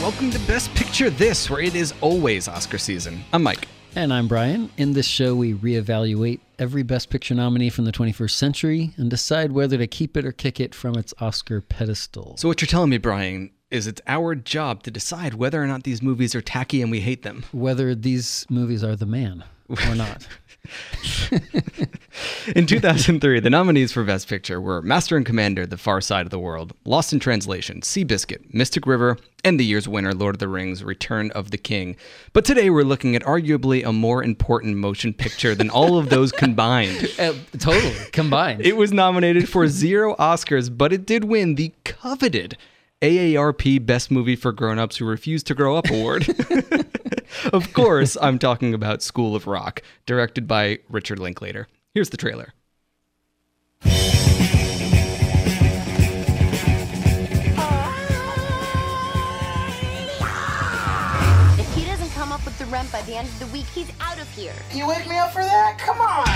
Welcome to Best Picture This, where it is always Oscar season. I'm Mike. And I'm Brian. In this show, we reevaluate every Best Picture nominee from the 21st century and decide whether to keep it or kick it from its Oscar pedestal. So, what you're telling me, Brian, is it's our job to decide whether or not these movies are tacky and we hate them. Whether these movies are the man or not. in 2003, the nominees for Best Picture were Master and Commander, The Far Side of the World, Lost in Translation, Seabiscuit, Mystic River, and the year's winner, Lord of the Rings, Return of the King. But today we're looking at arguably a more important motion picture than all of those combined. Uh, totally. Combined. It was nominated for zero Oscars, but it did win the coveted AARP Best Movie for Grown-Ups Who Refuse to Grow Up award. of course, I'm talking about School of Rock, directed by Richard Linklater. Here's the trailer. If he doesn't come up with the rent by the end of the week, he's out of here. You wake me up for that? Come on!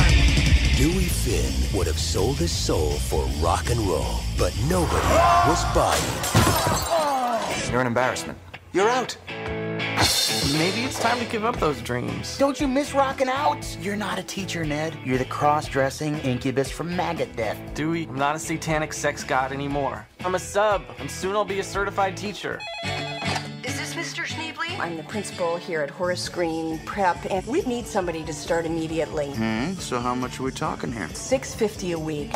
Dewey Finn would have sold his soul for rock and roll, but nobody was buying. You're an embarrassment. You're out. Maybe it's time to give up those dreams. Don't you miss rocking out? You're not a teacher, Ned. You're the cross-dressing incubus from maggot death. Dewey, I'm not a satanic sex god anymore. I'm a sub, and soon I'll be a certified teacher. Is this Mr. Schneebly? I'm the principal here at Horace Green Prep, and we need somebody to start immediately. Hmm? So how much are we talking here? Six fifty a week.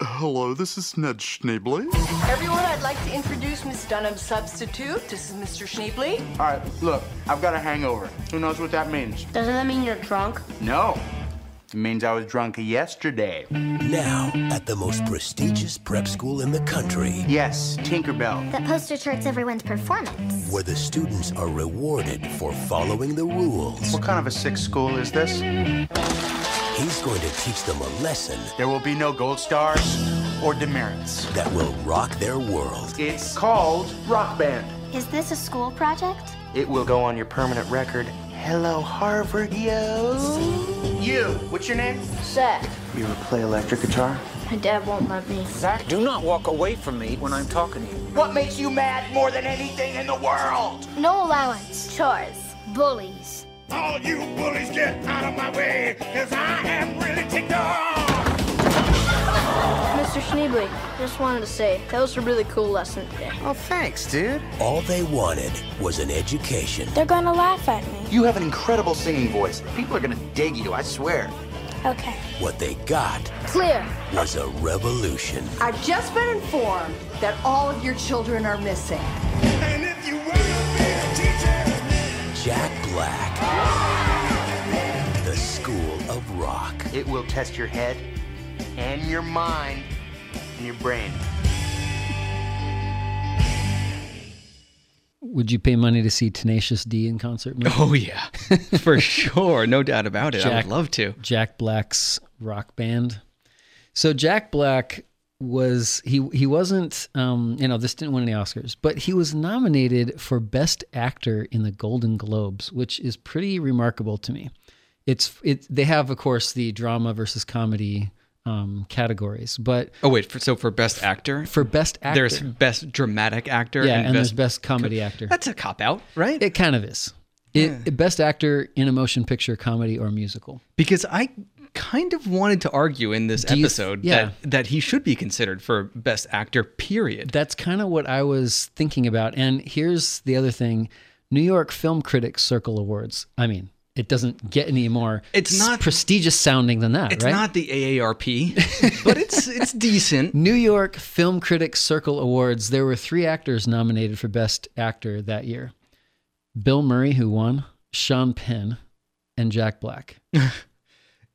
Hello, this is Ned Schneebly. Everyone, I'd like to introduce Miss Dunham's substitute. This is Mr. Schneebly. All right, look, I've got a hangover. Who knows what that means? Doesn't that mean you're drunk? No. It means I was drunk yesterday. Now, at the most prestigious prep school in the country, Yes, Tinkerbell. That poster charts everyone's performance. where the students are rewarded for following the rules, What kind of a sick school is this? He's going to teach them a lesson There will be no gold stars or demerits. that will rock their world. It's called Rock Band. Is this a school project? It will go on your permanent record. Hello, Harvard, yo. You, what's your name? Zach. You ever play electric guitar? My dad won't let me. Zach, do not walk away from me when I'm talking to you. What makes you mad more than anything in the world? No allowance. Chores. Bullies. All you bullies get out of my way, cause I am really ticked off. Mr. Schneebly, just wanted to say, that was a really cool lesson today. Oh, thanks, dude. All they wanted was an education. They're gonna laugh at me. You have an incredible singing voice. People are gonna dig you, I swear. Okay. What they got Clear. was a revolution. I've just been informed that all of your children are missing. Jack Black. The School of Rock. It will test your head and your mind and your brain. Would you pay money to see Tenacious D in concert? Mike? Oh, yeah, for sure. No doubt about it. I would love to. Jack Black's rock band. So Jack Black was he he wasn't um, you know this didn't win any Oscars, but he was nominated for Best Actor in the Golden Globes, which is pretty remarkable to me. It's it they have of course the drama versus comedy um, categories, but Oh, wait. For, so for Best Actor? for Best Actor, There's Best Dramatic Actor yeah, and, there's Best Best Comedy Actor. That's a cop out, right? It kind of is. It, Best Actor in a motion picture, comedy, or musical. because I kind of wanted to argue in this Do you- episode yeah. that that he should be considered for Best Actor. Period. That's kind of what I was thinking about. And here's the other thing New York Film Critics Circle Awards. I mean, it doesn't get any more It's not- prestigious sounding than that, right? It's right? not the AARP, but it's it's decent. New York Film Critics Circle Awards. There were three actors nominated for Best Actor that year Bill Murray, who won, Sean Penn, and Jack Black.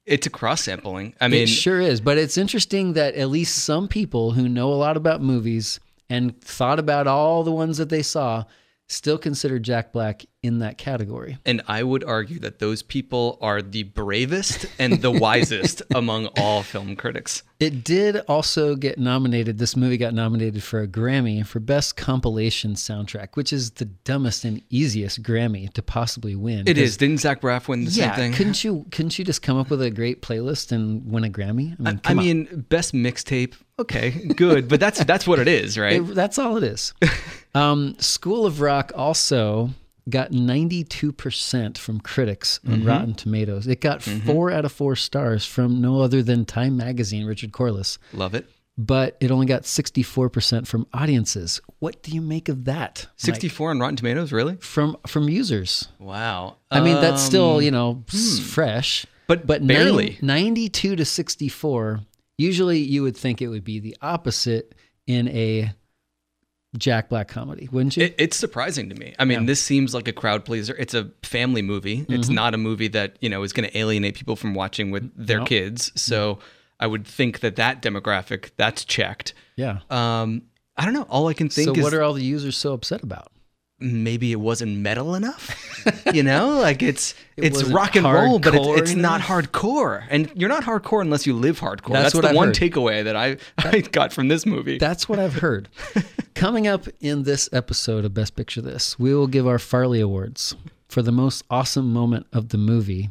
It's a cross sampling. I mean, it sure is. But it's interesting that at least some people who know a lot about movies and thought about all the ones that they saw still consider Jack Black in that category. And I would argue that those people are the bravest and the wisest among all film critics. It did also get nominated. This movie got nominated for a Grammy for Best Compilation Soundtrack, which is the dumbest and easiest Grammy to possibly win. It is. Didn't Zach Braff win the yeah, same thing? couldn't you? Couldn't you just come up with a great playlist and win a Grammy? I mean, I, I mean, best mixtape. Okay, good, but that's that's what it is, right? It- that's all it is. um, School of Rock also got 92% from critics on Mhm. Rotten Tomatoes. It got Mhm. four out of four stars from no other than Time Magazine, Richard Corliss. Love it. But it only got 64% from audiences. What do you make of that? Mike? 64 on Rotten Tomatoes, really? from from users. Wow. I mean, that's still Um, you know s- fresh, but but barely. nine- 92 to 64. Usually, you would think it would be the opposite in a Jack Black comedy, wouldn't you? It, it's surprising to me. I mean, Yeah. this seems like a crowd pleaser. It's a family movie. It's Mhm. not a movie that you know is going to alienate people from watching with their No. kids. So I would think that that demographic that's checked. yeah. Um, I don't know. All I can think So, is what are all the users so upset about? Maybe it wasn't metal enough. you know, like it's It it's rock and roll, but it's, not hardcore. And you're not hardcore unless you live hardcore. That's That's, what the I've one heard. takeaway that I I got from this movie. That's what I've heard. Coming up in this episode of Best Picture This, we will give our Farley Awards for the most awesome moment of the movie.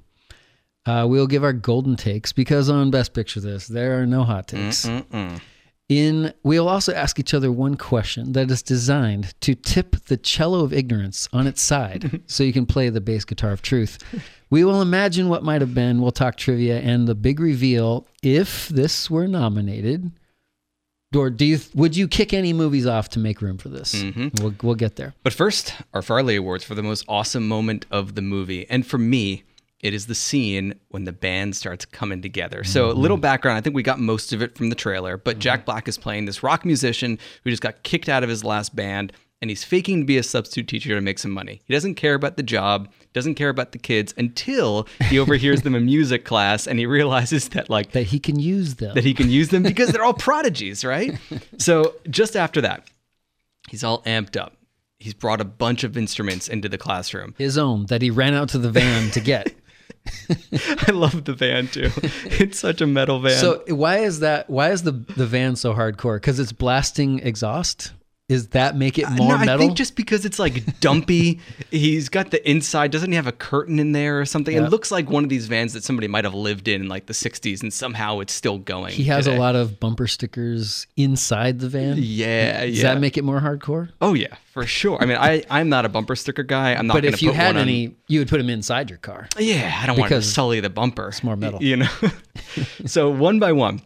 Uh, we'll give our golden takes because on Best Picture This, there are no hot takes. Mm-mm. In we'll also ask each other one question that is designed to tip the cello of ignorance on its side so you can play the bass guitar of truth. We will imagine what might have been, we'll talk trivia and the big reveal if this were nominated. Or do you would you kick any movies off to make room for this? Mhm. We'll we'll get there. But first, our Farley Awards for the most awesome moment of the movie. And for me, it is the scene when the band starts coming together. So, a mm-hmm. little background I think we got most of it from the trailer, but mm-hmm. Jack Black is playing this rock musician who just got kicked out of his last band. And he's faking to be a substitute teacher to make some money. He doesn't care about the job, doesn't care about the kids until he overhears them in music class and he realizes that, like, That he can use them. that he can use them because they're all prodigies, right? So just after that, he's all amped up. He's brought a bunch of instruments into the classroom. His own that he ran out to the van to get. I love the van too. It's such a metal van. So why is that? Why is the the van so hardcore? Because it's blasting exhaust. Is that make it more Uh, no, metal? I think just because it's like dumpy, he's got the inside. Doesn't he have a curtain in there or something? Yeah. It looks like one of these vans that somebody might have lived in in like the '60s, and somehow it's still going. he has today. a lot of bumper stickers inside the van. Yeah, Does yeah. that make it more hardcore? Oh yeah, for sure. I mean, I I'm not a bumper sticker guy. I'm not. but if you had one on- any, you would put them inside your car. Yeah, I don't want to sully the bumper. it's more metal. You know? so one by one,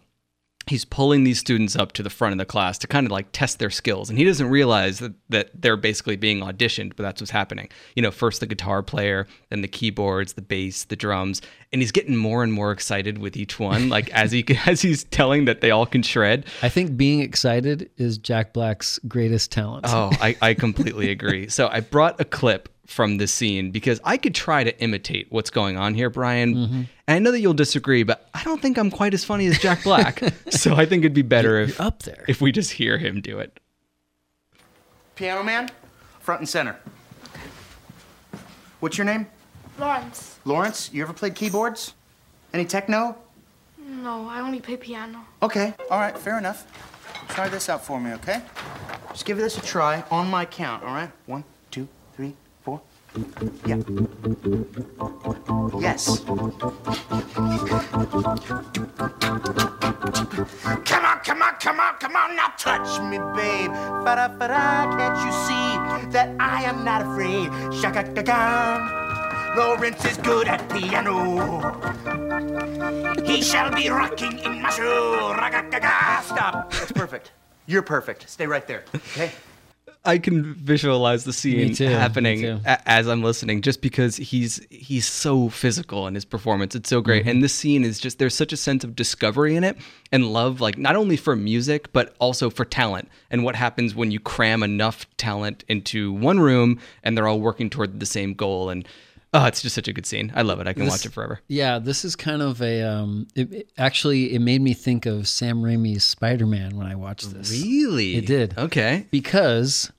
he's pulling these students up to the front of the class to kind of like test their skills. And he doesn't realize that, that they're basically being auditioned, but that's what's happening. You know, first the guitar player, then the keyboards, the bass, the drums. And he's getting more and more excited with each one, like as he as he's telling that they all can shred. I think being excited is Jack Black's greatest talent. Oh, I, I completely agree. So I brought a clip from this scene because I could try to imitate what's going on here, Brian. Mm-hmm. And I know that you'll disagree, but I don't think I'm quite as funny as Jack Black. so I think it'd be better if You're up there. if we just hear him do it. Piano man, front and center. What's your name? Lawrence. Lawrence. You ever played keyboards? Any techno? No, I only play piano. Okay, all right, fair enough. Try this out for me, okay? Just give this a try on my count, all right? One, two, three, four. Yeah. Yes. Come on, come on, come on, come on, now touch me, babe. Fa-da, can't you see that I am not afraid? Shaka-ga-ga. Lawrence is good at piano. He shall be rocking in my shoe. Ra-ga-ga-ga. Stop. That's perfect. You're perfect. Stay right there, okay? I can visualize the scene too, happening a- as I'm listening, just because he's he's so physical in his performance. It's so great, Mm-hmm. and this scene is just there's such a sense of discovery in it and love, like not only for music but also for talent and what happens when you cram enough talent into one room and they're all working toward the same goal. And oh, it's just such a good scene. I love it. I can This- watch it forever. Yeah, this is kind of a. Um, it, it- actually, it made me think of Sam Raimi's Spider Man when I watched this. Really, It did. Okay. because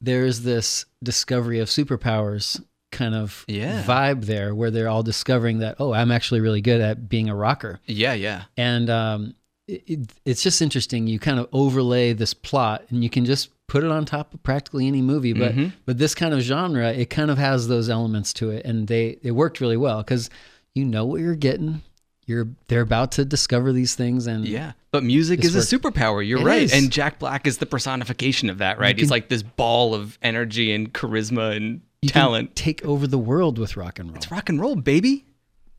there's this discovery of superpowers kind of Yeah. vibe there, where they're all discovering that oh, I'm actually really good at being a rocker. Yeah, yeah. and um, it, it- it's just interesting. You kind of overlay this plot, and you can just put it on top of practically any movie. But Mhm. but this kind of genre, it kind of has those elements to it, and they it worked really well because you know what you're getting. You're they're about to discover these things, and Yeah. But music is a superpower. You're It right. is. And Jack Black is the personification of that, right? He's like this ball of energy and charisma and talent. take over the world with rock and roll. It's rock and roll, baby.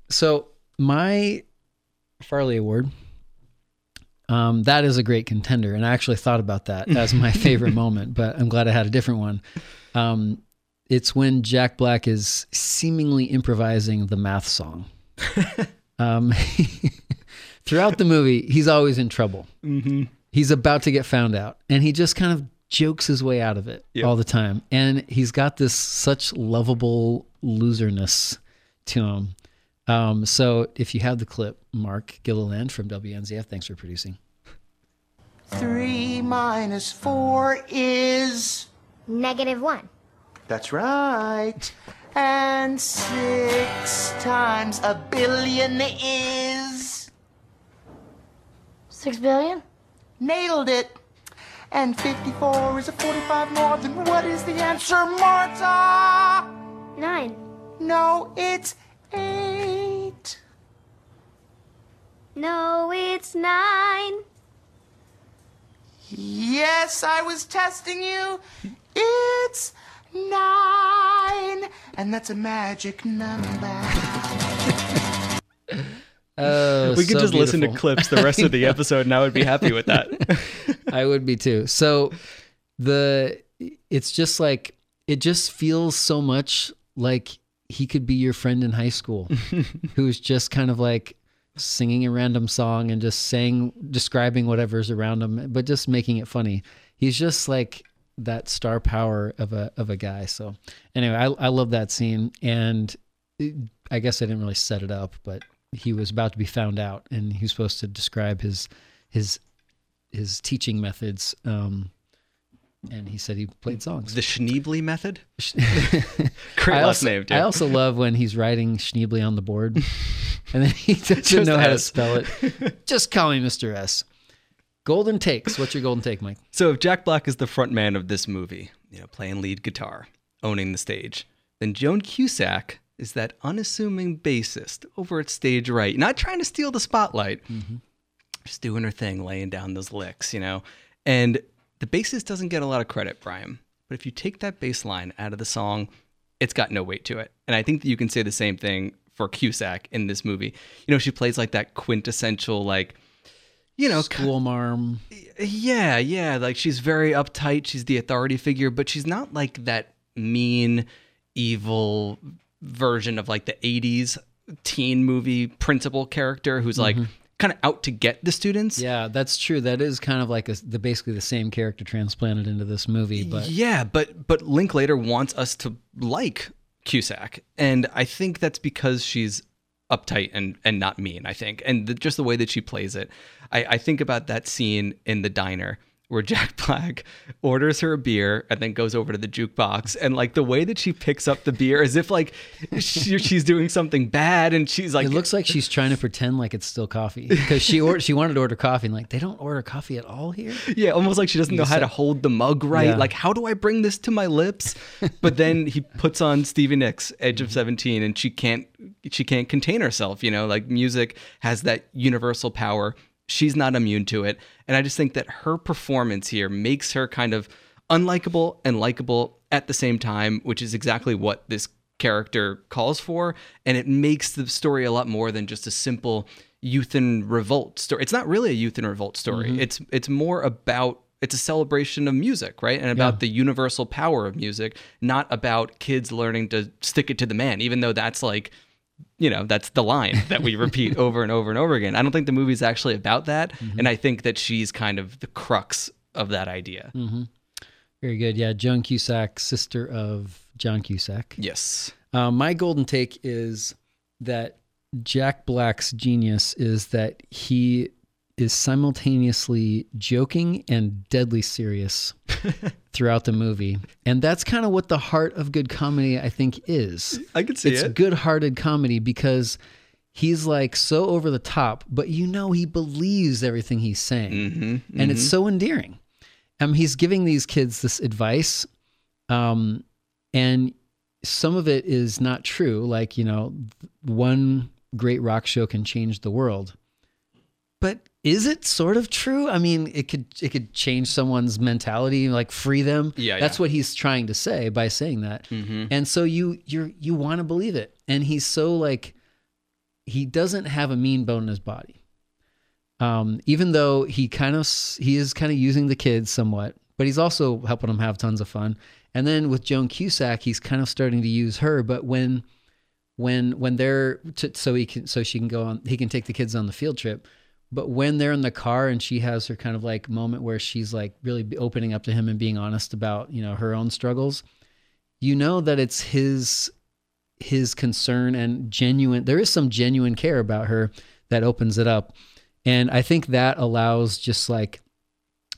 So my Farley Award, um, that is a great contender, and I actually thought about that as my favorite moment, but I'm glad I had a different one. Um, it's when Jack Black is seemingly improvising the math song. um, throughout the movie, he's always in trouble. Mm-hmm. He's about to get found out, and he just kind of jokes his way out of it Yep. all the time. And he's got this such lovable loserness to him. Um, so if you have the clip, Mark Gilliland from WNZF, thanks for producing. Three minus four is. Negative one. That's right. And six times a billion is. Six billion? Nailed it. And 54 is a 45 more than what is the answer, Marta? Nine. No, it's eight. No, it's nine. Yes, I was testing you. It's nine. And that's a magic number. Oh, we could so just listen to clips the rest of the episode and I would be happy with that. I would be too. So the it's just like it just feels so much like he could be your friend in high school who's just kind of like singing a random song and just saying describing whatever's around him but just making it funny. He's just like that star power of a of a guy. So anyway, I I love that scene and it- I guess I didn't really set it up, but he was about to be found out and he was supposed to describe his his his teaching methods. Um, and he said he played songs. the Schneebly method? Great I last also, name. I also love when he's writing Schneebly on the board, and then he doesn't Just know how to spell it. Just call me Mr. S. Golden takes. What's your golden take, Mike? So if Jack Black is the front man of this movie, you know, playing lead guitar, owning the stage, then Joan Cusack is that unassuming bassist over at stage right, not trying to steal the spotlight, mm-hmm. just doing her thing, laying down those licks, you know. And the bassist doesn't get a lot of credit, Brian. But if you take that bass line out of the song, it's got no weight to it. And I think that you can say the same thing for Cusack in this movie. You know, she plays like that quintessential, like, you know, School marm. yeah, yeah. Like she's very uptight. She's the authority figure, but she's not like that mean, evil version of like the 80s teen movie principal character who's like mm-hmm. Kind of out to get the students. Yeah, that's true. That is kind of like a, the basically the same character transplanted into this movie, but Yeah, but but Linklater wants us to like Cusack, and I think that's because she's uptight and and not mean. I think, and the, just the way that she plays it, I, I think about that scene in the diner where Jack Black orders her a beer and then goes over to the jukebox, and like the way that she picks up the beer as if like she, she's doing something bad, and she's like, it looks like she's trying to pretend like it's still coffee because she or, she wanted to order coffee and like they don't order coffee at all here. Yeah, almost like she doesn't know how to hold the mug right. Yeah. Like, how do I bring this to my lips? But then he puts on Stevie Nicks, Edge of mm-hmm. Seventeen, and she can't she can't contain herself. You know, like music has that universal power. She's not immune to it, and I just think that her performance here makes her kind of unlikable and likable at the same time, which is exactly what this character calls for, and it makes the story a lot more than just a simple youth and revolt story. It's not really a youth and revolt story. Mm-hmm. It's it's more about it's a celebration of music, right? And about Yeah. the universal power of music, not about kids learning to stick it to the man, even though that's like you know, that's the line that we repeat over and over and over again. I don't think the movie's actually about that, and I think that she's kind of the crux of that idea. Very good. Yeah, Joan Cusack, sister of John Cusack. Yes. Uh, my golden take is that Jack Black's genius is that he is simultaneously joking and deadly serious throughout the movie. And that's kind of what the heart of good comedy, I think, is. I could see it's it. good hearted comedy because he's like so over the top, but you know he believes everything he's saying. Mm-hmm, And it's so endearing. Um, he's giving these kids this advice. Um, and some of it is not true. Like, you know, one great rock show can change the world. But is it sort of true? I mean, it could it could change someone's mentality, like free them. Yeah, that's yeah. what he's trying to say by saying that. Mhm. And so you you you want to believe it. And he's so like he doesn't have a mean bone in his body. Um, even though he kind of he is kind of using the kids somewhat, but he's also helping them have tons of fun. And then with Joan Cusack, he's kind of starting to use her. But when when when they're to, so he can so she can go on he can take the kids on the field trip. But when they're in the car and she has her kind of like moment where she's like really opening up to him and being honest about you know her own struggles, you know that it's his his concern and genuine there is some genuine care about her that opens it up. And i think that allows just like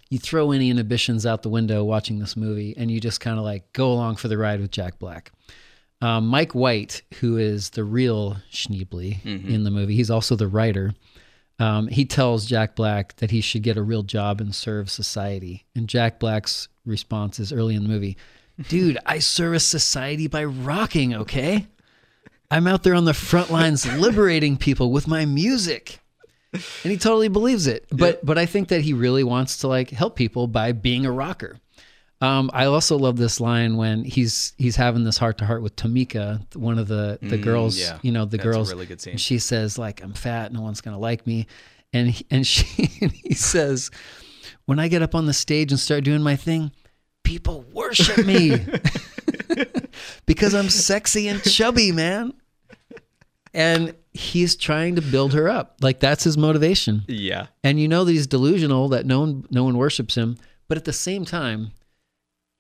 you throw any inhibitions out the window watching this movie and you just kind of like go along for the ride with jack black. Um, mike white who is the real schneebly in the movie he's also the writer um, he tells jack black that he should get a real job and serve society. And jack black's response is early in the movie dude i service society by rocking okay? I'm out there on the front lines liberating people with my music. And he totally believes it. But but i think that he really wants to like help people by being a rocker um, I also love this line when he's he's having this heart to heart with Tamika, one of the the Mm, girls. yeah. You know, the That's girls. really good scene. she says like, "I'm fat, no one's gonna like me," and he, and she and he says, "When I get up on the stage and start doing my thing, people worship me because I'm sexy and chubby, man." And he's trying to build her up. Like that's his motivation. Yeah. And you know that he's delusional that no one no one worships him, but at the same time,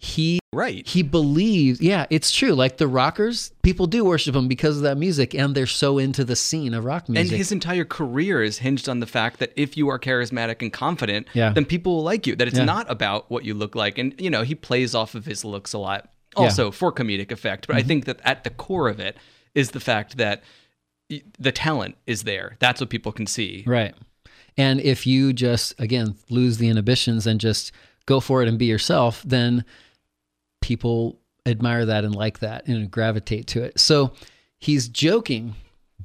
he right he believes yeah it's true like the rockers people do worship him because of that music and they're so into the scene of rock music And his entire career is hinged on the fact that if you are charismatic and confident, Yeah. then people will like you. That it's Yeah. not about what you look like. And, you know, he plays off of his looks a lot, Yeah. also for comedic effect. But I Mhm. think that at the core of it is the fact that the talent is there. That's what people can see. right and if you just again lose the inhibitions and just go for it and be yourself then people admire that and like that and gravitate to it so he's joking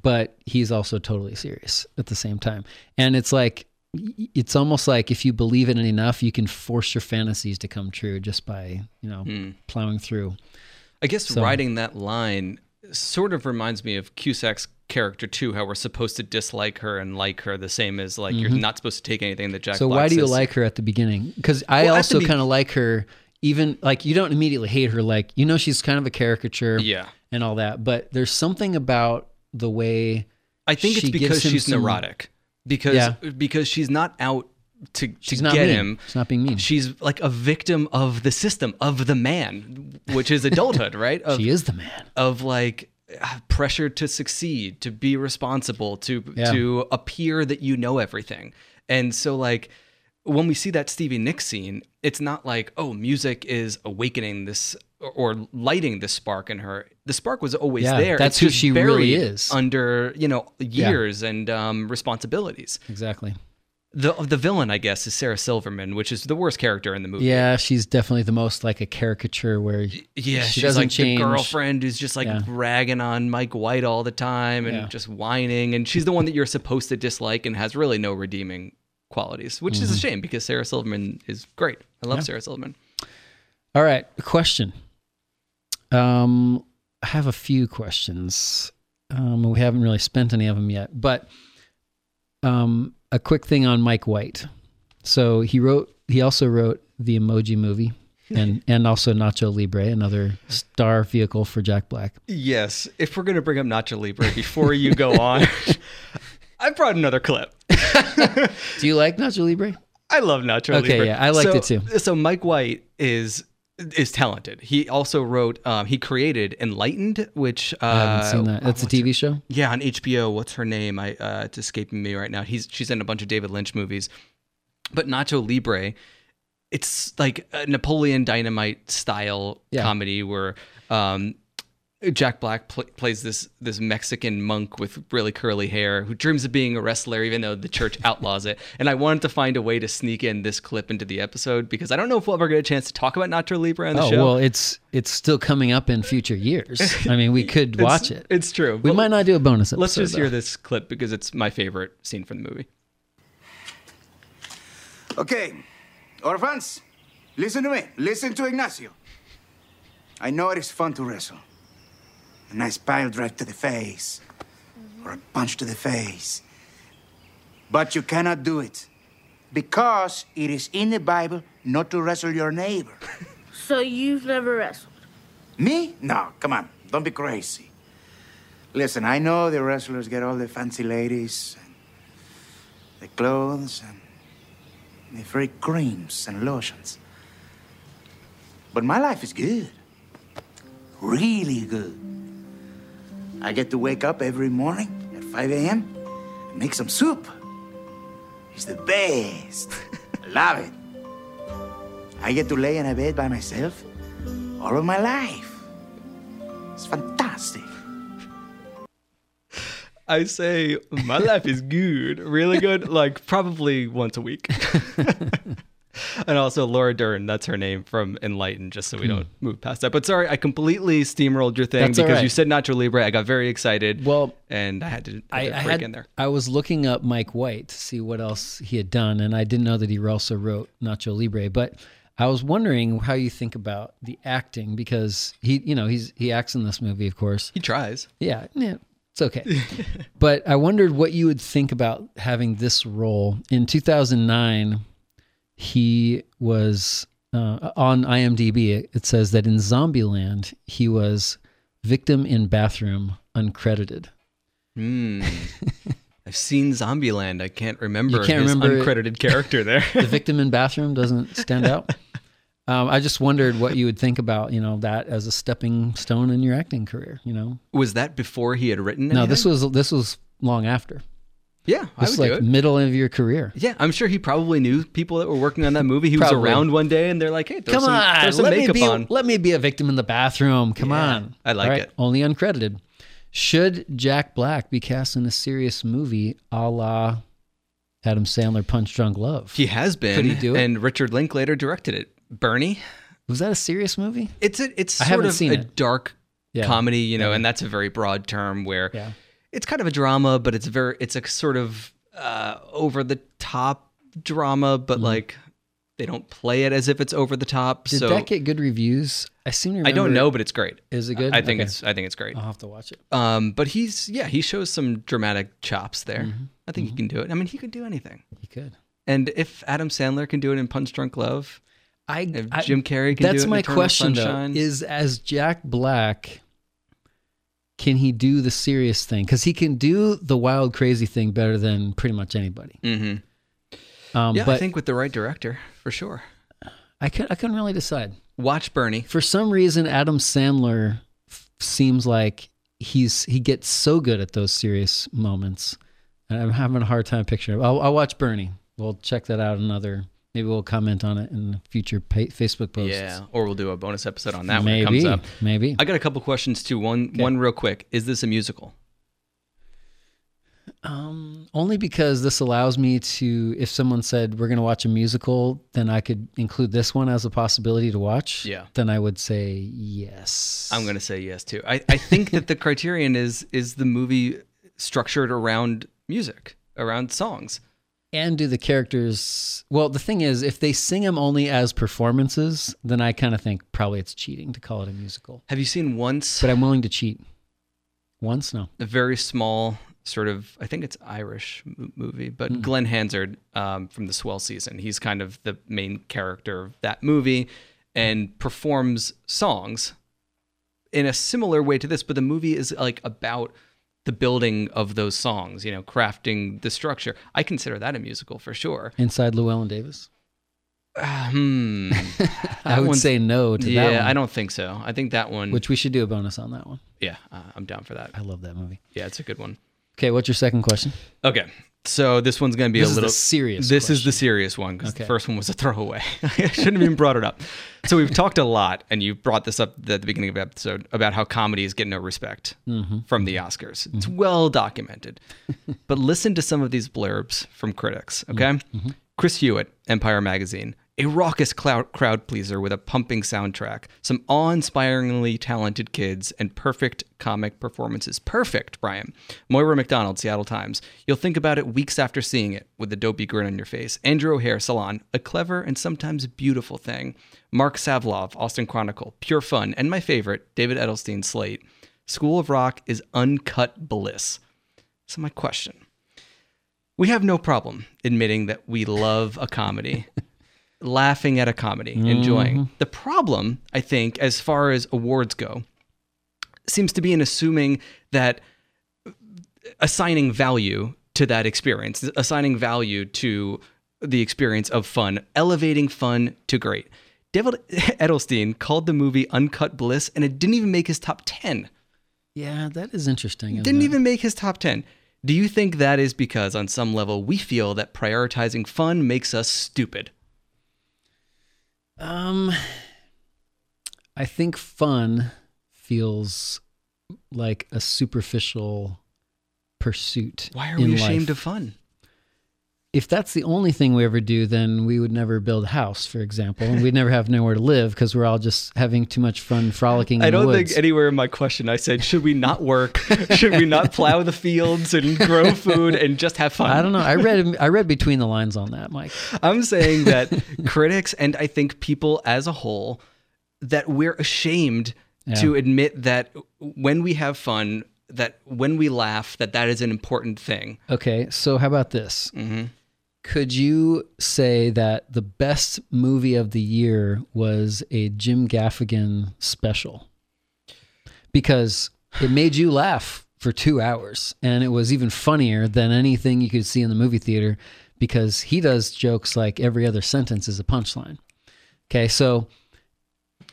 but he's also totally serious at the same time and it's like it's almost like if you believe in it enough you can force your fantasies to come true just by you know Hmm. plowing through I guess So- writing that line sort of reminds me of Cusack's character too, how we're supposed to dislike her and like her the same as like you're Mhm. not supposed to take anything that Jack so why do you says. like her at the beginning because i Well, also be- kind of like her even like you don't immediately hate her like you know she's kind of a caricature Yeah. and all that but there's something about the way I think it's because she's some- neurotic. Because Yeah. because she's not out to, to She's not get mean. him. She's not being mean. She's like a victim of the system, of the man, which is adulthood, right? Of, she is the man of like uh, pressure to succeed, to be responsible, to Yeah. to appear that you know everything. And so like when we see that Stevie Nicks scene, it's not like, oh, music is awakening this or- lighting this spark in her. The spark was always Yeah, there. that's It's who she really is. under, you know, years and um, responsibilities. exactly The the villain, I guess, is Sarah Silverman, which is the worst character in the movie. yeah she's definitely the most like a caricature where Yeah, she she's doesn't like change the girlfriend who's just like Yeah. ragging on Mike White all the time and Yeah. just whining, and she's the one that you're supposed to dislike and has really no redeeming qualities, which is a Mhm. shame because Sarah Silverman is great. I love Yeah. Sarah Silverman. All right, question. Um, I have a few questions. Um, we haven't really spent any of them yet, but um, a quick thing on Mike White. So he wrote. He also wrote the Emoji Movie, and and also Nacho Libre, another star vehicle for Jack Black. Yes, if we're gonna bring up Nacho Libre before you go on, I brought another clip. Do you like Nacho Libre? I love Nacho Okay, Libre. Okay, yeah, I liked So- it too. So Mike White is is talented. He also wrote. Um, he created Enlightened, which uh, I haven't seen that. That's a TV show. Yeah, on HBO. What's her name? I uh, it's escaping me right now. He's she's in a bunch of David Lynch movies. But Nacho Libre it's like a Napoleon Dynamite style Yeah. comedy where um, Jack Black pl- plays this this Mexican monk with really curly hair who dreams of being a wrestler, even though the church outlaws it. And I wanted to find a way to sneak in this clip into the episode because I don't know if we'll ever get a chance to talk about Nacho Libre on the Oh show. well, it's it's still coming up in future years. I mean, we could It's- watch it. It's true. We might not do a bonus episode. Let's just hear this clip because it's my favorite scene from the movie. Okay, orphans, listen to me. Listen to Ignacio. I know it is fun to wrestle. A nice pile drive to the face, or a punch to the face. But you cannot do it because it is in the Bible not to wrestle your neighbor. So you've never wrestled? Me? No, come on. Don't be crazy. Listen, I know the wrestlers get all the fancy ladies, and the clothes, and the free creams and lotions. But my life is good. Really good. I get to wake up every morning at 5 a.m. and make some soup. It's the best. I love it. I get to lay in a bed by myself all of my life. It's fantastic. I say my life is good, really good, like probably once a week. and also Laura Dern, that's her name from Enlightened, just so we don't move past that. But sorry, I completely steamrolled your thing Hmm. That's because right. you said Nacho Libre. I got very excited. Well, and I had to I I, had I to break had, in there. I was looking up Mike White to see what else he had done, and I didn't know that he also wrote Nacho Libre. But I was wondering how you think about the acting because he, you know, he's he acts in this movie, of course. He tries. Yeah, yeah, it's okay. but I wondered what you would think about having this role in 2009. He was uh, on IMDb. It says that in Zombieland he was victim in bathroom, uncredited. Hmm. I've seen Zombieland. I can't remember You can't remember uncredited character there. the victim in bathroom doesn't stand out. Um, I just wondered what you would think about, you know, that as a stepping stone in your acting career. You know, was that before he had written? no, this was this was long after. Yeah, I This would is do like it. middle of your career. Yeah, I'm sure he probably knew people that were working on that movie. He was around one day, and they're like, "Hey, Come some, on, let me makeup be on." let me be a victim in the bathroom. Come Yeah, on, I like right, it. Only uncredited. Should Jack Black be cast in a serious movie, a la Adam Sandler Punch Drunk Love? He has been, Could he do it? and Richard Linklater directed it. Bernie, Was that a serious movie? it's a, it's I sort haven't of seen a it. dark Yeah. comedy, you know, Yeah. and that's a very broad term where Yeah. It's kind of a drama, but it's very it's a sort of uh, over the top drama, but like they don't play it as if it's over the top. Mm-hmm. Did so that get good reviews? I seem to remember. I don't know, but it's great. Is it good? I think Okay. it's I think it's great. I'll have to watch it. Um, but he's yeah, he shows some dramatic chops there. Mm-hmm. I think he can do it. I mean, he could do anything. He could. And if Adam Sandler can do it in Punch Drunk Love, I, I- Jim Carrey can do That's it in my question Sunshine, though. Is as Jack Black, can he do the serious thing? Because he can do the wild, crazy thing better than pretty much anybody. Mm-hmm. Um, yeah, but I think with the right director, for sure. I could I couldn't really decide. Watch Bernie. For some reason, Adam Sandler f- seems like he's he gets so good at those serious moments, and I'm having a hard time picturing. it. I'll, I'll watch Bernie. We'll check that out. Another maybe we'll comment on it in future pa- Facebook posts. Yeah, or we'll do a bonus episode on that maybe when it comes up. maybe. I got a couple questions too. One one real quick. Is this a musical? Um, only because this allows me to, if someone said we're going to watch a musical, then I could include this one as a possibility to watch. Yeah. Then I would say yes. I'm going to say yes too. I, I think that the criterion is is the movie structured around music, around songs. And do the characters? Well, the thing is, if they sing them only as performances, then I kind of think probably it's cheating to call it a musical. Have you seen once But I'm willing to cheat. Once, no. a very small sort of I think it's Irish m- movie, but Hmm. Glen Hansard um, from the Swell season. He's kind of the main character of that movie and performs songs in a similar way to this, but the movie is like about the building of those songs, you know, crafting the structure. I consider that a musical for sure. Inside Llewyn Davis. Hmm. I would say no to yeah, that one. I don't think so. I think that one. Which we should do a bonus on that one. yeah, uh, I'm down for that. I love that movie. Yeah, it's a good one. Okay, what's your second question? Okay. So this one's going to be This a little serious This is the serious one because Okay. the first one was a throwaway. I shouldn't have even brought it up. So we've talked a lot, and you brought this up at the beginning of the episode about how comedies get no respect Mhm. from the Oscars. It's well documented. but listen to some of these blurbs from critics. Okay, Chris Hewitt, Empire Magazine. A raucous crowd pleaser with a pumping soundtrack, some awe inspiringly talented kids, and perfect comic performances. Perfect, Brian. Moira McDonald, Seattle Times. You'll think about it weeks after seeing it with a dopey grin on your face. Andrew O'Hehir, Salon. A clever and sometimes beautiful thing. Marc Savlov, Austin Chronicle. Pure fun. And my favorite, David Edelstein, Slate. School of Rock is uncut bliss. So, my question we have no problem admitting that we love a comedy, laughing at a comedy, enjoying. Mm-hmm. The problem, I think, as far as awards go, seems to be in assuming that assigning value to that experience, assigning value to the experience of fun, elevating fun to great. David Edelstein called the movie Uncut Bliss, and it didn't even make his top 10 Yeah, that is interesting. didn't it? even make his top 10. Do you think that is because, on some level, we feel that prioritizing fun makes us stupid? Um, I think fun feels like a superficial pursuit. Why are we ashamed of fun? If that's the only thing we ever do, then we would never build a house, for example, and we'd never have nowhere to live because we're all just having too much fun frolicking. In I don't think anywhere in my question I said, should we not work? should we not plow the fields and grow food and just have fun? I don't know. I read I read between the lines on that, Mike. I'm saying that critics and I think people as a whole that we're ashamed to admit that when we have fun, that when we laugh, that that is an important thing. Okay, so how about this? Mm-hmm. Could you say that the best movie of the year was a Jim Gaffigan special? Because it made you laugh for two hours, and it was even funnier than anything you could see in the movie theater because he does jokes like every other sentence is a punchline. Okay, so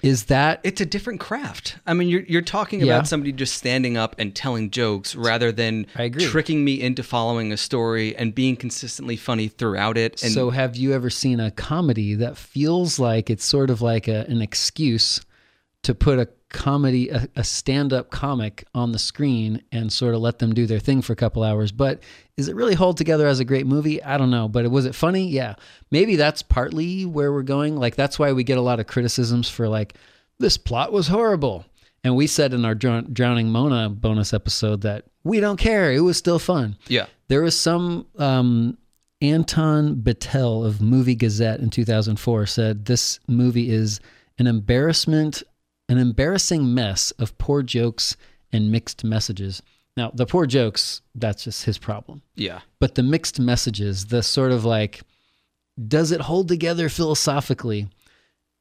is that it's a different craft. I mean, you're you're talking Yeah. about somebody just standing up and telling jokes rather than tricking me into following a story and being consistently funny throughout it. And so, have you ever seen a comedy that feels like it's sort of like a, an excuse to put a comedy, a, a stand up comic on the screen and sort of let them do their thing for a couple hours? But is it really hold together as a great movie? I don't know. But was it funny? Yeah. Maybe that's partly where we're going. Like, that's why we get a lot of criticisms for, like, this plot was horrible. And we said in our Drown- Drowning Mona bonus episode that we don't care. It was still fun. Yeah. There was some um, Anton Bitel of Movie Gazette in 2004 said this movie is an embarrassment, an embarrassing mess of poor jokes and mixed messages. Now, the poor jokes, that's just his problem. Yeah. But the mixed messages, the sort of like, does it hold together philosophically?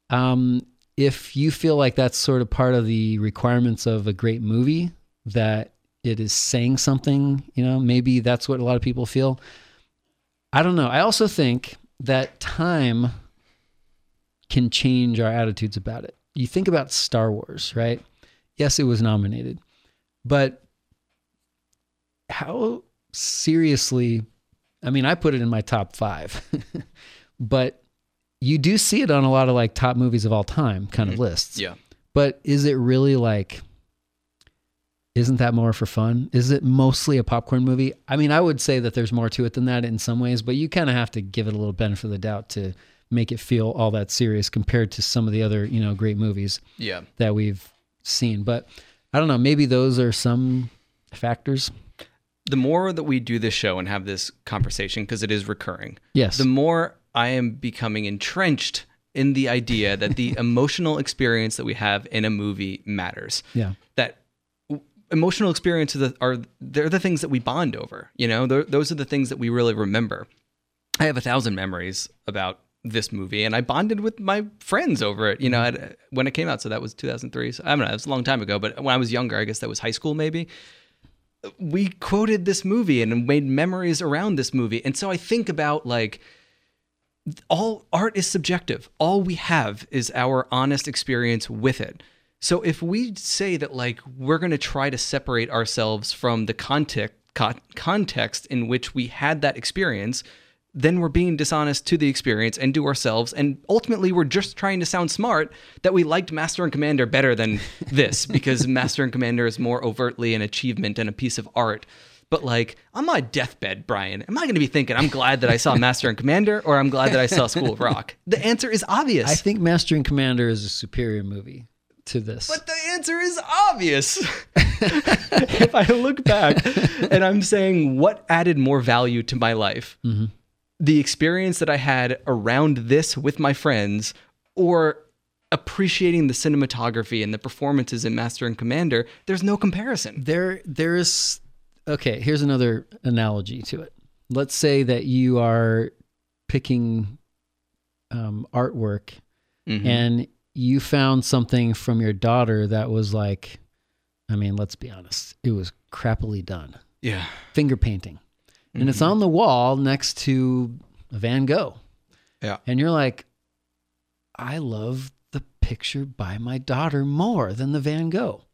Um, if you feel like that's sort of part of the requirements of a great movie, that it is saying something, you know, maybe that's what a lot of people feel. I don't know. I also think that time can change our attitudes about it. You think about Star Wars, right? Yes, it was nominated, but how seriously? I mean, I put it in my top five, but you do see it on a lot of like top movies of all time kind of mm-hmm. lists. Yeah. But is it really like, isn't that more for fun? Is it mostly a popcorn movie? I mean, I would say that there's more to it than that in some ways, but you kind of have to give it a little benefit of the doubt to make it feel all that serious compared to some of the other, you know, great movies Yeah. that we've seen. But I don't know, maybe those are some factors. the more that we do this show and have this conversation because it is recurring Yes. the more i am becoming entrenched in the idea that the emotional experience that we have in a movie matters Yeah. that emotional experiences are- are they're the things that we bond over you know They're- those are the things that we really remember i have a thousand memories about this movie and i bonded with my friends over it you know mm-hmm. at, uh, when it came out so that was 2003 so i don't know it was a long time ago but when i was younger i guess that was high school maybe we quoted this movie and made memories around this movie. And so I think about like all art is subjective. All we have is our honest experience with it. So if we say that like we're going to try to separate ourselves from the context co- context in which we had that experience, then we're being dishonest to the experience and to ourselves. And ultimately, we're just trying to sound smart that we liked Master and Commander better than this because Master and Commander is more overtly an achievement and a piece of art. But like on my deathbed, Brian, am I going to be thinking I'm glad that I saw Master and Commander or I'm glad that I saw School of Rock? The answer is obvious. I think Master and Commander is a superior movie to this. But the answer is obvious. if I look back and I'm saying what added more value to my life, Mm-hmm. The experience that I had around this with my friends or appreciating the cinematography and the performances in Master and Commander, there's no comparison. There, there is. Okay, here's another analogy to it. Let's say that you are picking um, artwork, Mhm. and you found something from your daughter that was like, I mean, let's be honest, it was crappily done. Yeah. Finger painting, and it's Mhm. on the wall next to Van Gogh. Yeah. And you're like, I love the picture by my daughter more than the Van Gogh.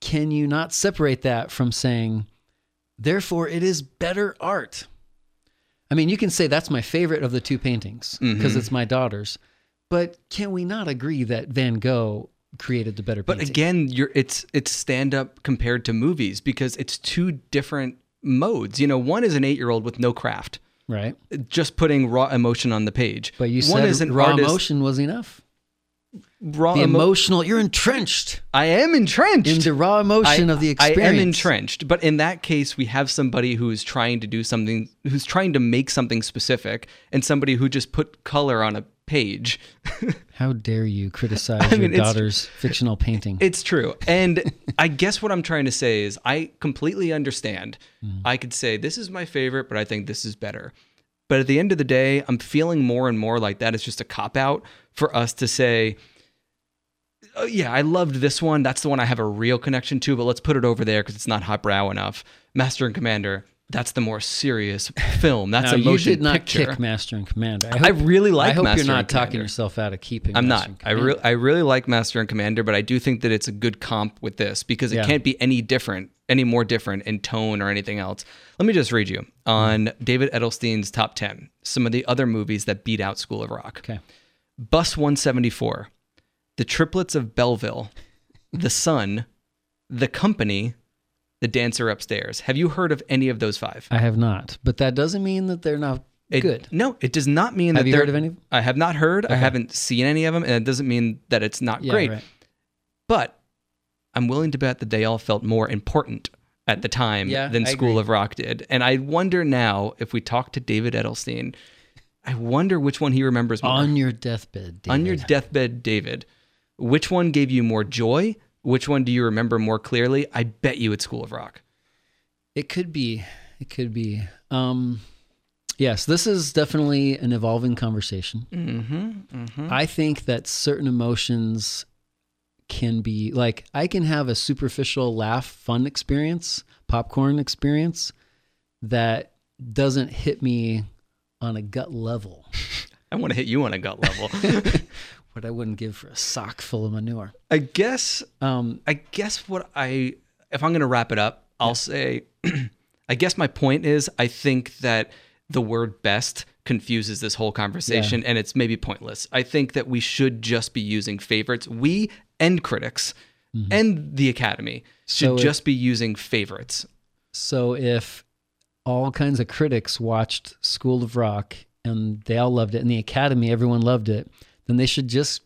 Can you not separate that from saying, therefore, it is better art? I mean, you can say that's my favorite of the two paintings because Mhm. it's my daughter's, but can we not agree that Van Gogh created the better picture? But painting? again, you're it's it's stand up compared to movies because it's two different modes. You know, one is an 8-year-old with no craft. right? Just putting raw emotion on the page. But you one said raw artist, emotion was enough. Raw the emo- emotional, you're entrenched I am entrenched in the raw emotion I- of the experience. I am entrenched, but in that case, we have somebody who is trying to do something, who's trying to make something specific, and somebody who just put color on a page. How dare you criticize I mean, your daughter's fictional painting? It's true. And I guess what I'm trying to say is I completely understand. Mm. I could say this is my favorite, but I think this is better. But at the end of the day, I'm feeling more and more like that is just a cop out for us to say, oh, yeah, I loved this one. That's the one I have a real connection to, but let's put it over there because it's not highbrow enough. Master and Commander, that's the more serious film. That's a motion you did not picture. kick Master and Commander. I really like I hope Master you're not talking yourself out of keeping. I'm Master not. I really, I really like Master and Commander, but I do think that it's a good comp with this because it Yeah. can't be any different, any more different in tone or anything else. Let me just read you on mm-hmm. David Edelstein's top ten some of the other movies that beat out School of Rock. Okay. Bus 174, The Triplets of Belleville, The Son, The Company, The Dancer Upstairs. Have you heard of any of those five? I have not, but that doesn't mean that they're not It- good. No, it does not mean Have that you they're- heard of any? I have not heard. I haven't seen any of them, and it doesn't mean that it's not Yeah, great. right. But I'm willing to bet that they all felt more important at the time Yeah, than I School agree. of Rock did. And I wonder now if we talk to David Edelstein, I wonder which one he remembers more. On your deathbed, David. On your deathbed, David, which one gave you more joy? Which one do you remember more clearly? I bet you it's School of Rock. It could be. It could be. Um, yes, this is definitely an evolving conversation. Mm-hmm. mm-hmm. I think that certain emotions can be like I can have a superficial laugh, fun experience, popcorn experience that doesn't hit me on a gut level. I want to hit you on a gut level. what I wouldn't give for a sock full of manure. I guess Um, I guess what I if I'm going to wrap it up, I'll say I guess my point is I think that the word best confuses this whole conversation and it's maybe pointless. I think that we should just be using favorites. We and critics and the academy should So if- just be using favorites. So if all kinds of critics watched School of Rock and they all loved it, and the Academy, everyone loved it, then they should just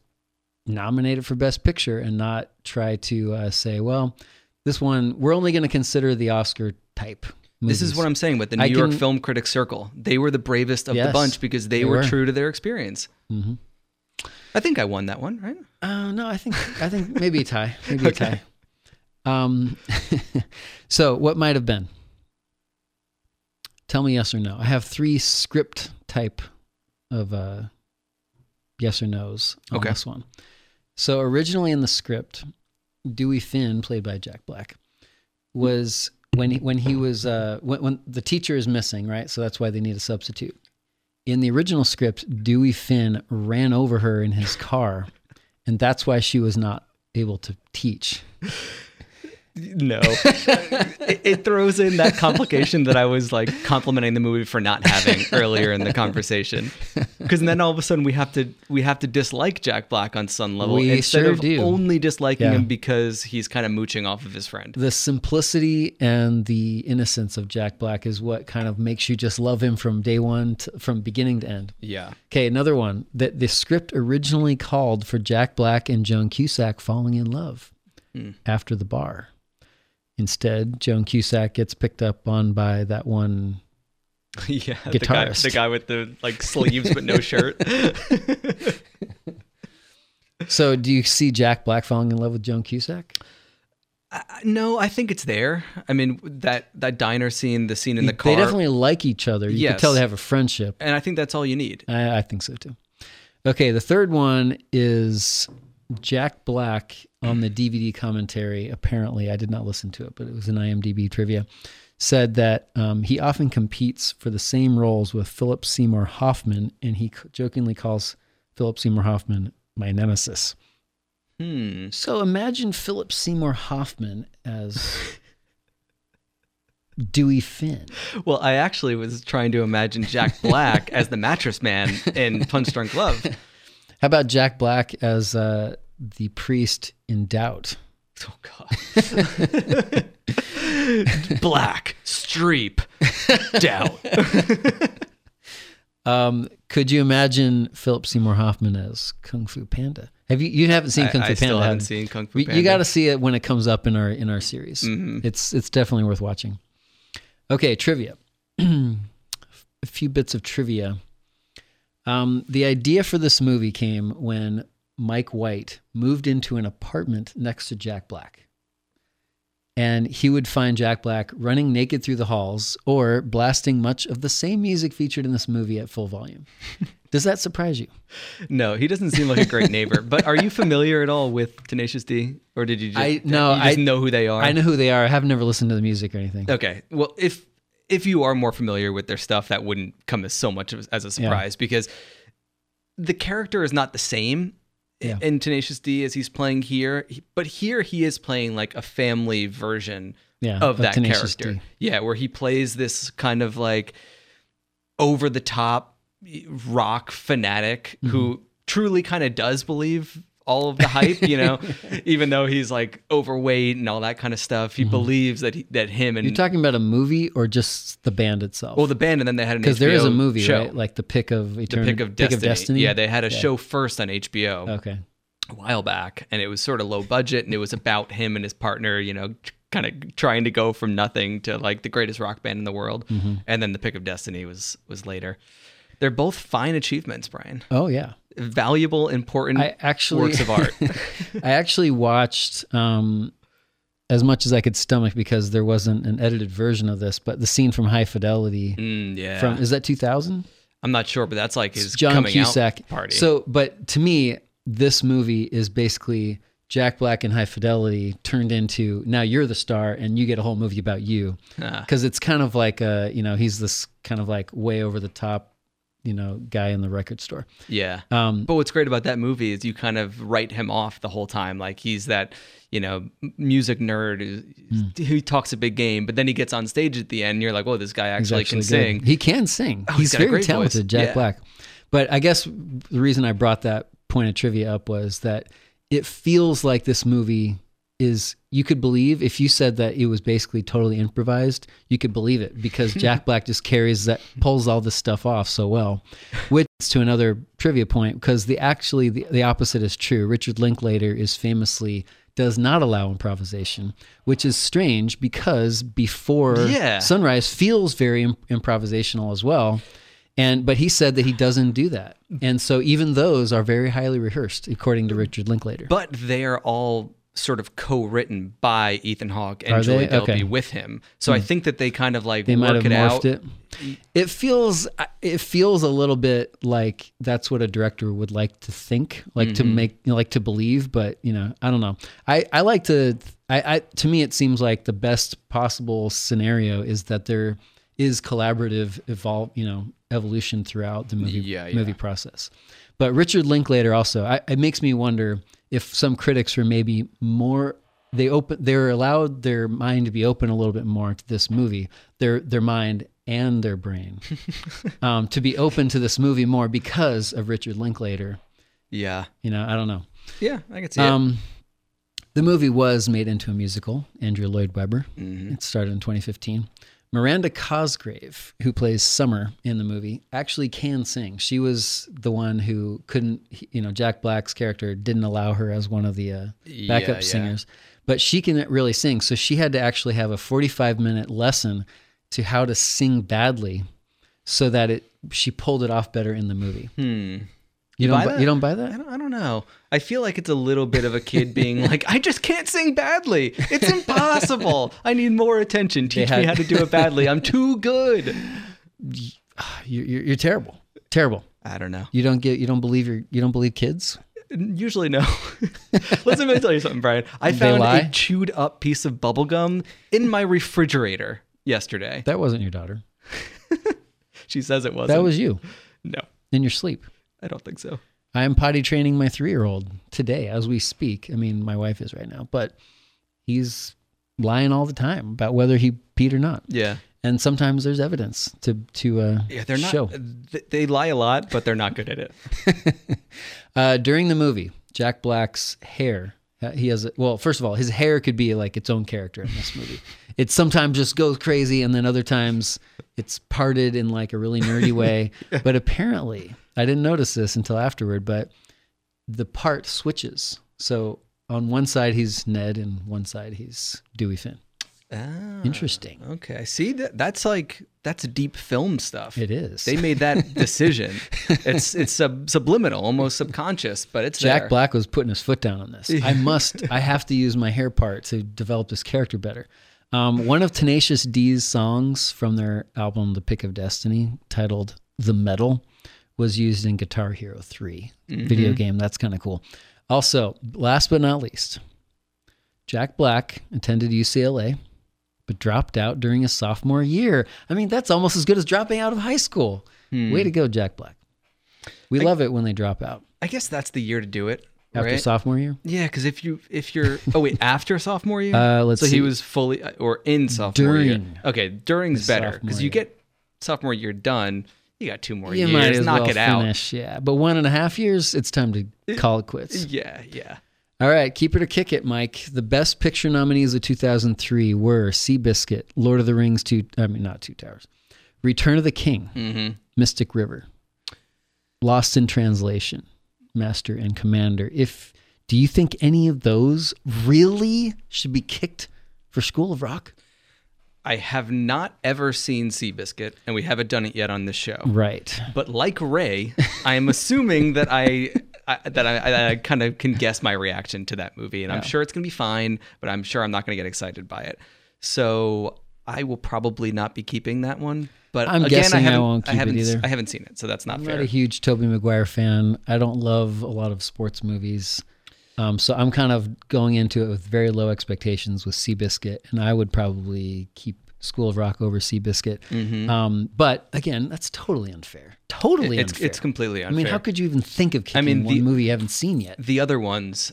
nominate it for Best Picture and not try to uh, say, well, this one, we're only going to consider the Oscar type. This is what I'm saying with the New I York can- Film Critics Circle. They were the bravest of the bunch because they, they were, were. true to their experience. Mhm. I think I won that one, right? Uh, no, I think I think maybe a tie. Maybe Okay. a tie. Um, so what might have been? Tell me yes or no. I have three script type of uh, yes or nos on Okay. this one. So originally in the script, Dewey Finn, played by Jack Black, was when he, when he was uh, when, when the teacher is missing, right? So that's why they need a substitute. In the original script, Dewey Finn ran over her in his car, and that's why she was not able to teach. No, it, it throws in that complication that I was like complimenting the movie for not having earlier in the conversation. Because then all of a sudden we have to we have to dislike Jack Black on some level We instead sure of do. only disliking Yeah. him because he's kind of mooching off of his friend. the simplicity and the innocence of Jack Black is what kind of makes you just love him from day one, to, from beginning to end. Yeah. Okay, another one. That the script originally called for Jack Black and Joan Cusack falling in love Hmm. after the bar. Instead, Joan Cusack gets picked up on by that one. yeah, the guy, Guitarist. the guy with the like sleeves but no shirt. So, do you see Jack Black falling in love with Joan Cusack? no, I think it's there. I mean that that diner scene, the scene in the car. They definitely like each other. You Yes. can tell they have a friendship. and I think that's all you need. I, I think so too. Okay, the third one is Jack Black on the DVD commentary. Apparently, I did not listen to it, but it was an IMDb trivia. Said that um, he often competes for the same roles with Philip Seymour Hoffman, and he jokingly calls Philip Seymour Hoffman my nemesis. Hmm. So imagine Philip Seymour Hoffman as Dewey Finn. Well, I actually was trying to imagine Jack Black as the mattress man in Punch Drunk Love. How about Jack Black as uh, the priest in Doubt? Oh God. Black Streep Doubt. Um, could you imagine Philip Seymour Hoffman as Kung Fu Panda? Have you you haven't seen I- Kung Fu I Panda? still haven't you? seen Kung Fu Panda. You got to see it when it comes up in our in our series. Mhm. It's it's definitely worth watching. Okay, trivia. A few bits of trivia. Um, the idea for this movie came when Mike White moved into an apartment next to Jack Black. And he would find Jack Black running naked through the halls or blasting much of the same music featured in this movie at full volume. Does that surprise you? No, he doesn't seem like a great neighbor. But are you familiar at all with Tenacious D, or did you just I no, you just I know who they are? I know who they are. I have never listened to the music or anything. Okay. Well, if if you are more familiar with their stuff, that wouldn't come as so much as, as a surprise because the character is not the same Yeah. in Tenacious D as he's playing here, but here he is playing like a family version Yeah, of of that Tenacious character. D. Yeah, where he plays this kind of like over the top rock fanatic Mm-hmm. who truly kind of does believe all of the hype, you know, even though he's like overweight and all that kind of stuff. He believes that he, that him and Mm-hmm. You're talking about a movie or just the band itself? well, the band, and then they had an because there is a movie, show. right? Like the pick of the Eternity, pick of destiny. Yeah, they had a show first on HBO Okay. a while back, and it was sort of low budget, and it was about him and his partner, you know, kind of trying to go from nothing to like the greatest rock band in the world. Mm-hmm. And then the pick of destiny was was later. They're both fine achievements, Brian. Oh yeah. Valuable, important I actually works of art. I actually watched um, as much as I could stomach because there wasn't an edited version of this, but the scene from High Fidelity Mm, yeah, from is that 2000? I'm not sure, but that's like his John coming Cusack out party. So, but to me, this movie is basically Jack Black and High Fidelity turned into now you're the star and you get a whole movie about you Ah. because it's kind of like a you know he's this kind of like way over the top you know guy in the record store. Yeah. Um, but what's great about that movie is you kind of write him off the whole time. Like he's that, you know, music nerd who, who talks a big game, but then he gets on stage at the end and you're like, whoa, this guy He's actually, can good. sing. He can sing. Oh, he's he's got a very great voice. talented, Jack Yeah. Black. But I guess the reason I brought that point of trivia up was that it feels like this movie is you could believe if you said that it was basically totally improvised, you could believe it because Jack Black just carries that pulls all this stuff off so well. Which to another trivia point because the actually the, the opposite is true. Richard Linklater is famously does not allow improvisation, which is strange because before Yeah. Sunrise feels very im- improvisational as well. And but he said that he doesn't do that. And so even those are very highly rehearsed according to Richard Linklater. But they are all sort of co-written by Ethan Hawke and Are Julie they? Delpy Okay. with him. So I Hmm. think that they kind of like they might work have it out. it. It feels it feels a little bit like that's what a director would like to think, like to Mhm. make you know, like to believe, but you know, I don't know. I I like to I, I to me it seems like the best possible scenario is that there is collaborative evolve, you know, evolution throughout the movie Yeah, yeah. movie process. But Richard Linklater also, I, it makes me wonder if some critics were maybe more they open they're allowed their mind to be open a little bit more to this movie. Their their mind and their brain um, to be open to this movie more because of Richard Linklater. Yeah. You know, I don't know. Yeah, I can see Um, the movie was made into a musical. Andrew Lloyd Webber. Mhm. It started in 2015. Miranda Cosgrove, who plays Summer in the movie, actually can sing. She was the one who couldn't, you know, Jack Black's character didn't allow her as one of the uh, backup Yeah, yeah. singers, but she can really sing. So she had to actually have a 45 minute lesson to how to sing badly so that it she pulled it off better in the movie. Hmm. You don't buy bu- you don't buy that? I don't, I don't know. I feel like it's a little bit of a kid being like, I just can't sing badly. It's impossible. I need more attention. Teach me how to do it badly. I'm too good. Ah, you're, you're, you're terrible. Terrible. I don't know. You don't get. You don't believe your. You don't believe kids. Usually no. Listen, let me tell you something, Brian. I found a chewed up piece of bubble gum in my refrigerator yesterday. That wasn't your daughter. She says it wasn't. That was you No, in your sleep. I don't think so. I am potty training my three year old today as we speak. I mean, my wife is right now, but he's lying all the time about whether he peed or not. Yeah. And sometimes there's evidence to to uh, Yeah, they're not. show. They lie a lot, but they're not good at it. Uh, during the movie, Jack Black's hair. Uh, He has a, well. First of all, his hair could be like its own character in this movie. It sometimes just goes crazy, and then other times it's parted in like a really nerdy way. But apparently, I didn't notice this until afterward. But the part switches. So on one side he's Ned, and one side he's Dewey Finn. Ah, Interesting. Okay. See that that's like that's deep film stuff. It is. They made that decision. it's it's sub, subliminal, almost subconscious, but it's Jack there. Black was putting his foot down on this. I must, I have to use my hair part to develop this character better. Um, one of Tenacious D's songs from their album The Pick of Destiny, titled The Metal, was used in Guitar Hero 3 video Mhm. game. That's kind of cool. Also, last but not least, Jack Black attended UCLA, but dropped out during his sophomore year. I mean, that's almost as good as dropping out of high school. Hmm. Way to go, Jack Black. We love it when they drop out I guess that's the year to do it. after right? sophomore year. Yeah, because if you if you're oh wait after sophomore year, Uh, let's so he was fully or in sophomore year. During Okay, during's better because you get sophomore year done. You got two more you years. might as Knock well it out. finish. Yeah, but one and a half years, it's time to call it quits. Yeah, yeah. All right, keep it or kick it, Mike. The best picture nominees of 2003 were Seabiscuit, Lord of the Rings, two. I mean, not Two Towers, Return of the King, Mhm. Mystic River, Lost in Translation, Master and Commander. If do you think any of those really should be kicked for School of Rock? I have not ever seen Seabiscuit, and we haven't done it yet on this show. Right. But like Ray, I am assuming that I, I that I, I, kind of can guess my reaction to that movie, and I'm sure it's gonna be fine. But I'm sure I'm not gonna get excited by it. So I will probably not be keeping that one. But I'm again, guessing I I haven't, won't keep it haven't, either. I haven't seen it, so that's not I'm fair. not a huge Tobey Maguire fan. I don't love a lot of sports movies. Um, so I'm kind of going into it with very low expectations with Seabiscuit, and I would probably keep School of Rock over Seabiscuit. Mhm. Um, but again, that's totally unfair. Totally it's unfair. it's completely unfair. I mean, how could you even think of kicking I mean, one the- movie you haven't seen yet? the other ones?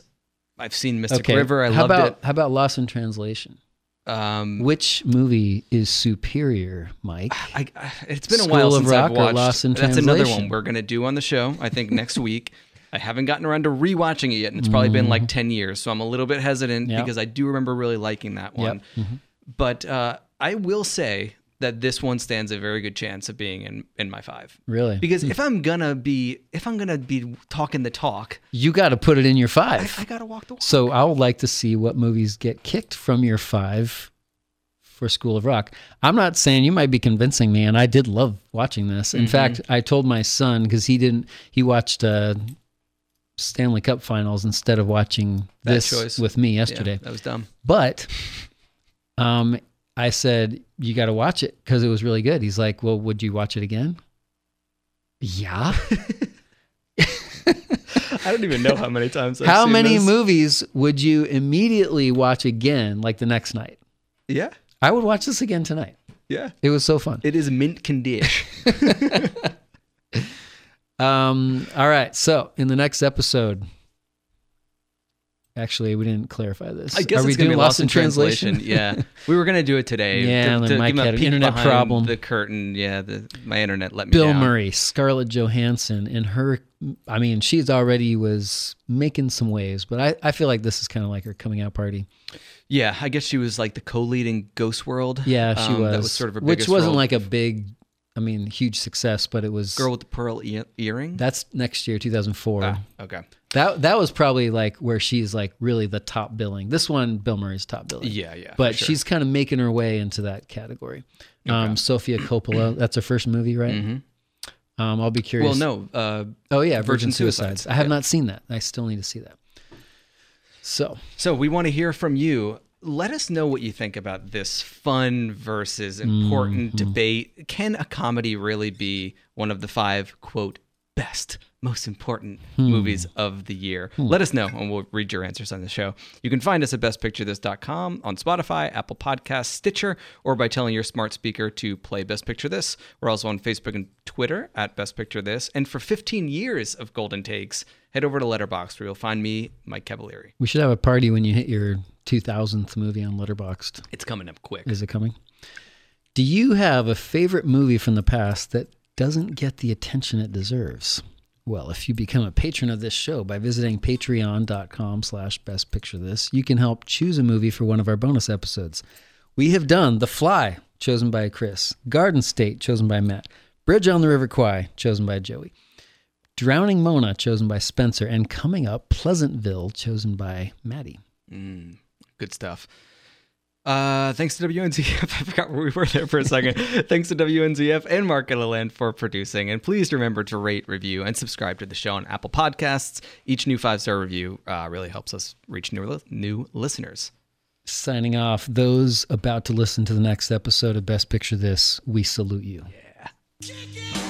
I've seen Mystic okay, River. I how loved about it. how about Lost in Translation? Um, Which movie is superior, Mike? I, I, it's been a School while of since Rock I've or watched. Lost in Translation. That's another one we're gonna do on the show. I think next week. I haven't gotten around to rewatching it yet, and it's probably been like ten years, so I'm a little bit hesitant Yep. because I do remember really liking that one. Yep. Mhm. But uh, I will say that this one stands a very good chance of being in in my five. Really? Because Hmm. if I'm gonna be if I'm gonna be talking the talk, You got to put it in your five. I gotta walk the walk. So I would like to see what movies get kicked from your five for School of Rock. I'm not saying you might be convincing me, and I did love watching this. In Mhm. fact, I told my son because he didn't. He watched uh, Stanley Cup Finals instead of watching this choice. with me Yeah, yesterday. that was dumb. But um, I said you got to watch it because it was really good. He's like, "Well, would you watch it again?" Yeah. I don't even know how many times. I've How many this. movies would you immediately watch again, like the next night? Yeah, I would watch this again tonight. yeah. It was so fun. It is mint condition. Um, all right. So in the next episode, Actually, we didn't clarify this. I guess Are we doing be lost in translation. yeah. yeah, we were gonna do it today. Yeah, and then Mike give 'em a had an internet problem. The curtain. Yeah, the, my internet let me Bill down. Murray, Scarlett Johansson, and her. I mean, she's already was making some waves, but I, I feel like this is kind of like her coming out party. Yeah, I guess she was like the co-leading Ghost World. Yeah, she Um, was. That was sort of her which wasn't role. like a big, I mean, huge success, but it was. girl with the pearl e- earring. That's next year, 2004. Ah, okay. That that was probably like where she's like really the top billing. This one, Bill Murray's top billing. Yeah, yeah, But sure. she's kind of making her way into that category. Um, Sofia Coppola, that's her first movie, right? Mhm. Um, I'll be curious. Well, no. Uh, Oh yeah, Virgin, Virgin Suicides. Suicides. I have Yeah. not seen that. I still need to see that. So So we want to hear from you. Let us know what you think about this fun versus important Mhm. debate. Can a comedy really be one of the five quote best, most important Hmm. movies of the year? Let us know and we'll read your answers on the show. You can find us at bestpicturethis.com on Spotify, Apple Podcasts, Stitcher, or by telling your smart speaker to play Best Picture This. We're also on Facebook and Twitter at Best Picture This. And for 15 years of Golden Takes, head over to Letterboxd where you'll find me, Mike Cavalieri. we should have a party when you hit your 2000th movie on Letterboxd. It's coming up quick. Is it coming? Do you have a favorite movie from the past that doesn't get the attention it deserves? Well, if you become a patron of this show by visiting patreon.com slash best picture this, you can help choose a movie for one of our bonus episodes. We have done The Fly, chosen by Chris, Garden State, chosen by Matt, Bridge on the River Kwai, chosen by Joey, Drowning Mona, chosen by Spencer, and coming up, Pleasantville, chosen by Maddie. Mm, good stuff. Uh, thanks to WNZF. I forgot where we were there for a second. thanks to WNZF and Mark Gilliland for producing. And please remember to rate, review, and subscribe to the show on Apple Podcasts. Each new five star review uh, really helps us reach new, li- new listeners. Signing off, those about to listen to the next episode of Best Picture This, we salute you. Yeah.